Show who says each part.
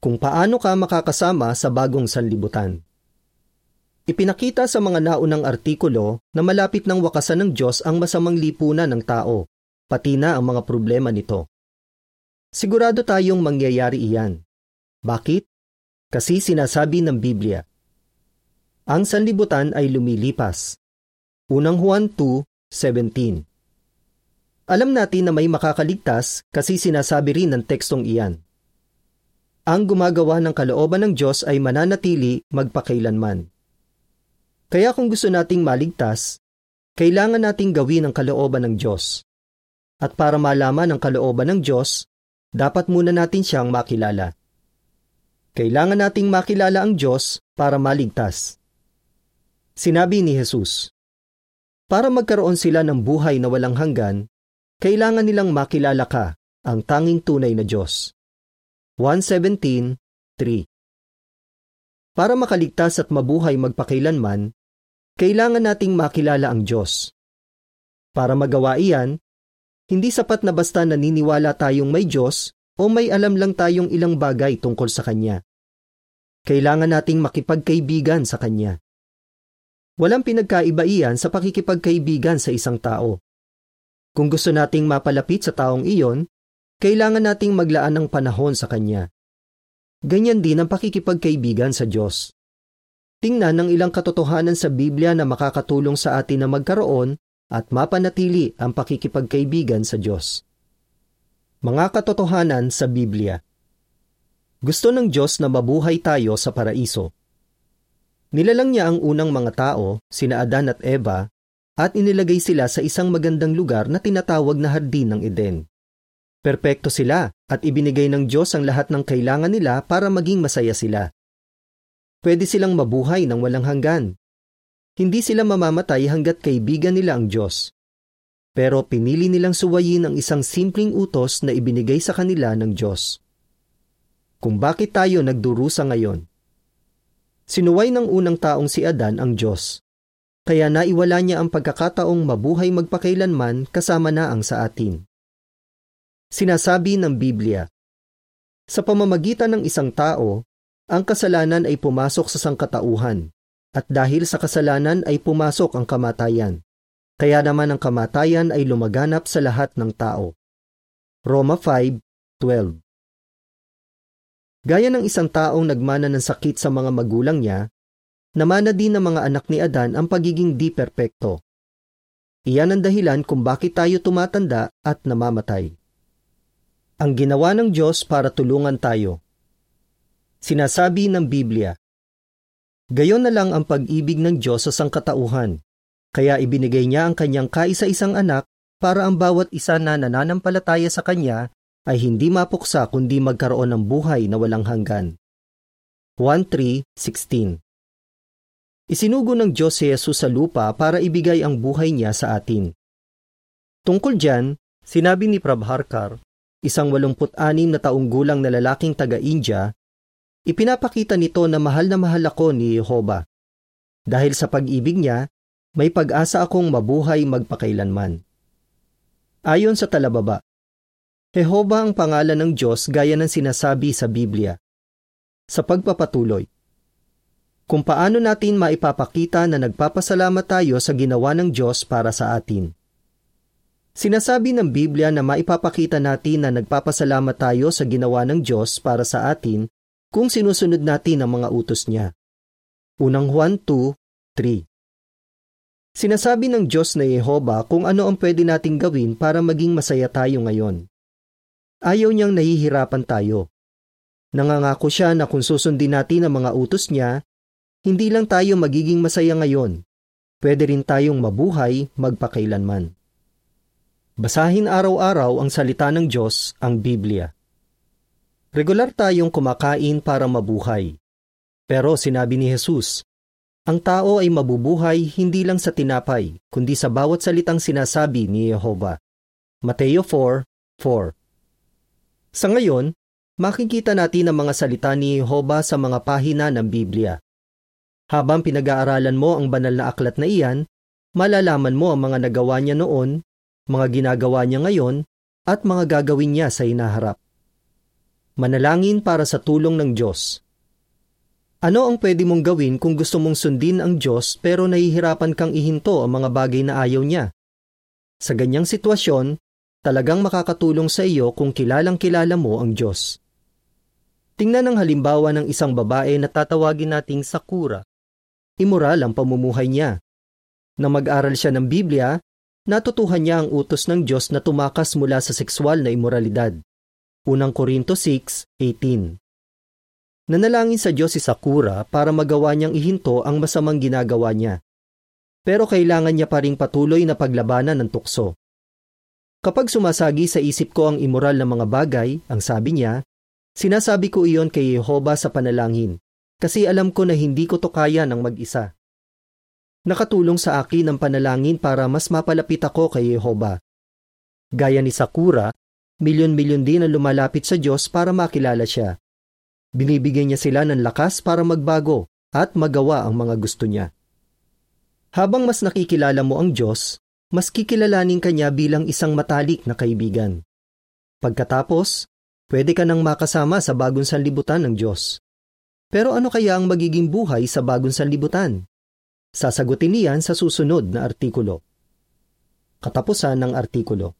Speaker 1: kung paano ka makakasama sa bagong sanlibutan. Ipinakita sa mga naunang artikulo na malapit ng wakasan ng Diyos ang masamang lipunan ng tao, pati na ang mga problema nito. Sigurado tayong mangyayari iyan. Bakit? Kasi sinasabi ng Biblia. Ang sanlibutan ay lumilipas. Unang Juan 2:17. Alam natin na may makakaligtas kasi sinasabi rin ng tekstong iyan. Ang gumagawa ng kalooban ng Diyos ay mananatili magpakailanman. Kaya kung gusto nating maligtas, kailangan nating gawin ang kalooban ng Diyos. At para malaman ang kalooban ng Diyos, dapat muna natin siyang makilala. Kailangan nating makilala ang Diyos para maligtas. Sinabi ni Jesus, Para magkaroon sila ng buhay na walang hanggan, kailangan nilang makilala ka, ang tanging tunay na Diyos. 117.3 Para makaligtas at mabuhay magpakailanman, kailangan nating makilala ang Diyos. Para magawa iyan, hindi sapat na basta naniniwala tayong may Diyos o may alam lang tayong ilang bagay tungkol sa Kanya. Kailangan nating makipagkaibigan sa Kanya. Walang pinagkaiba iyan sa pakikipagkaibigan sa isang tao. Kung gusto nating mapalapit sa taong iyon, kailangan nating maglaan ng panahon sa Kanya. Ganyan din ang pakikipagkaibigan sa Diyos. Tingnan ang ilang katotohanan sa Biblia na makakatulong sa atin na magkaroon at mapanatili ang pakikipagkaibigan sa Diyos. Mga katotohanan sa Biblia Gusto ng Diyos na mabuhay tayo sa paraiso. Nilalang niya ang unang mga tao, sina Adan at Eva, at inilagay sila sa isang magandang lugar na tinatawag na Hardin ng Eden. Perpekto sila at ibinigay ng Diyos ang lahat ng kailangan nila para maging masaya sila. Pwede silang mabuhay ng walang hanggan. Hindi sila mamamatay hanggat kaibigan nila ang Diyos. Pero pinili nilang suwayin ang isang simpleng utos na ibinigay sa kanila ng Diyos. Kung bakit tayo nagdurusa ngayon? Sinuway ng unang taong si Adan ang Diyos. Kaya naiwala niya ang pagkakataong mabuhay magpakailanman kasama na ang sa atin. Sinasabi ng Biblia, Sa pamamagitan ng isang tao, ang kasalanan ay pumasok sa sangkatauhan, at dahil sa kasalanan ay pumasok ang kamatayan. Kaya naman ang kamatayan ay lumaganap sa lahat ng tao. Roma 5:12 Gaya ng isang taong nagmana ng sakit sa mga magulang niya, namana din ng mga anak ni Adan ang pagiging di perpekto. Iyan ang dahilan kung bakit tayo tumatanda at namamatay ang ginawa ng Diyos para tulungan tayo. Sinasabi ng Biblia, Gayon na lang ang pag-ibig ng Diyos sa sangkatauhan, kaya ibinigay niya ang kanyang kaisa-isang anak para ang bawat isa na nananampalataya sa kanya ay hindi mapuksa kundi magkaroon ng buhay na walang hanggan. 1.3.16 Isinugo ng Diyos si Jesus sa lupa para ibigay ang buhay niya sa atin. Tungkol dyan, sinabi ni Prabharkar, isang 86 na taong gulang na lalaking taga-India, ipinapakita nito na mahal na mahal ako ni Jehovah. Dahil sa pag-ibig niya, may pag-asa akong mabuhay magpakailanman. Ayon sa talababa, Jehovah ang pangalan ng Diyos gaya ng sinasabi sa Biblia. Sa pagpapatuloy, kung paano natin maipapakita na nagpapasalamat tayo sa ginawa ng Diyos para sa atin. Sinasabi ng Biblia na maipapakita natin na nagpapasalamat tayo sa ginawa ng Diyos para sa atin kung sinusunod natin ang mga utos niya. Unang Juan 2:3 Sinasabi ng Diyos na Yehova kung ano ang pwede nating gawin para maging masaya tayo ngayon. Ayaw niyang nahihirapan tayo. Nangangako siya na kung susundin natin ang mga utos niya, hindi lang tayo magiging masaya ngayon, pwede rin tayong mabuhay magpakailanman. Basahin araw-araw ang salita ng Diyos, ang Biblia. Regular tayong kumakain para mabuhay. Pero sinabi ni Jesus, ang tao ay mabubuhay hindi lang sa tinapay, kundi sa bawat salitang sinasabi ni Yehova. Mateo 4:4. Sa ngayon, makikita natin ang mga salita ni Yehova sa mga pahina ng Biblia. Habang pinag-aaralan mo ang banal na aklat na iyan, malalaman mo ang mga nagawa niya noon mga ginagawa niya ngayon at mga gagawin niya sa inaharap. Manalangin para sa tulong ng Diyos. Ano ang pwede mong gawin kung gusto mong sundin ang Diyos pero nahihirapan kang ihinto ang mga bagay na ayaw niya? Sa ganyang sitwasyon, talagang makakatulong sa iyo kung kilalang kilala mo ang Diyos. Tingnan ang halimbawa ng isang babae na tatawagin nating Sakura. Imoral ang pamumuhay niya. Na mag-aral siya ng Biblia, natutuhan niya ang utos ng Diyos na tumakas mula sa sexual na imoralidad. Unang Korinto 6:18. Nanalangin sa Diyos si Sakura para magawa niyang ihinto ang masamang ginagawa niya. Pero kailangan niya pa ring patuloy na paglabanan ng tukso. Kapag sumasagi sa isip ko ang imoral na mga bagay, ang sabi niya, sinasabi ko iyon kay Jehova sa panalangin, kasi alam ko na hindi ko to kaya ng mag-isa. Nakatulong sa akin ang panalangin para mas mapalapit ako kay Jehova. Gaya ni Sakura, milyon-milyon din ang lumalapit sa Diyos para makilala siya. Binibigyan niya sila ng lakas para magbago at magawa ang mga gusto niya. Habang mas nakikilala mo ang Diyos, mas kikilalanin ka niya bilang isang matalik na kaibigan. Pagkatapos, pwede ka nang makasama sa bagong sanlibutan ng Diyos. Pero ano kaya ang magiging buhay sa bagong sanlibutan? Sasagutin niyan sa susunod na artikulo. Katapusan ng artikulo.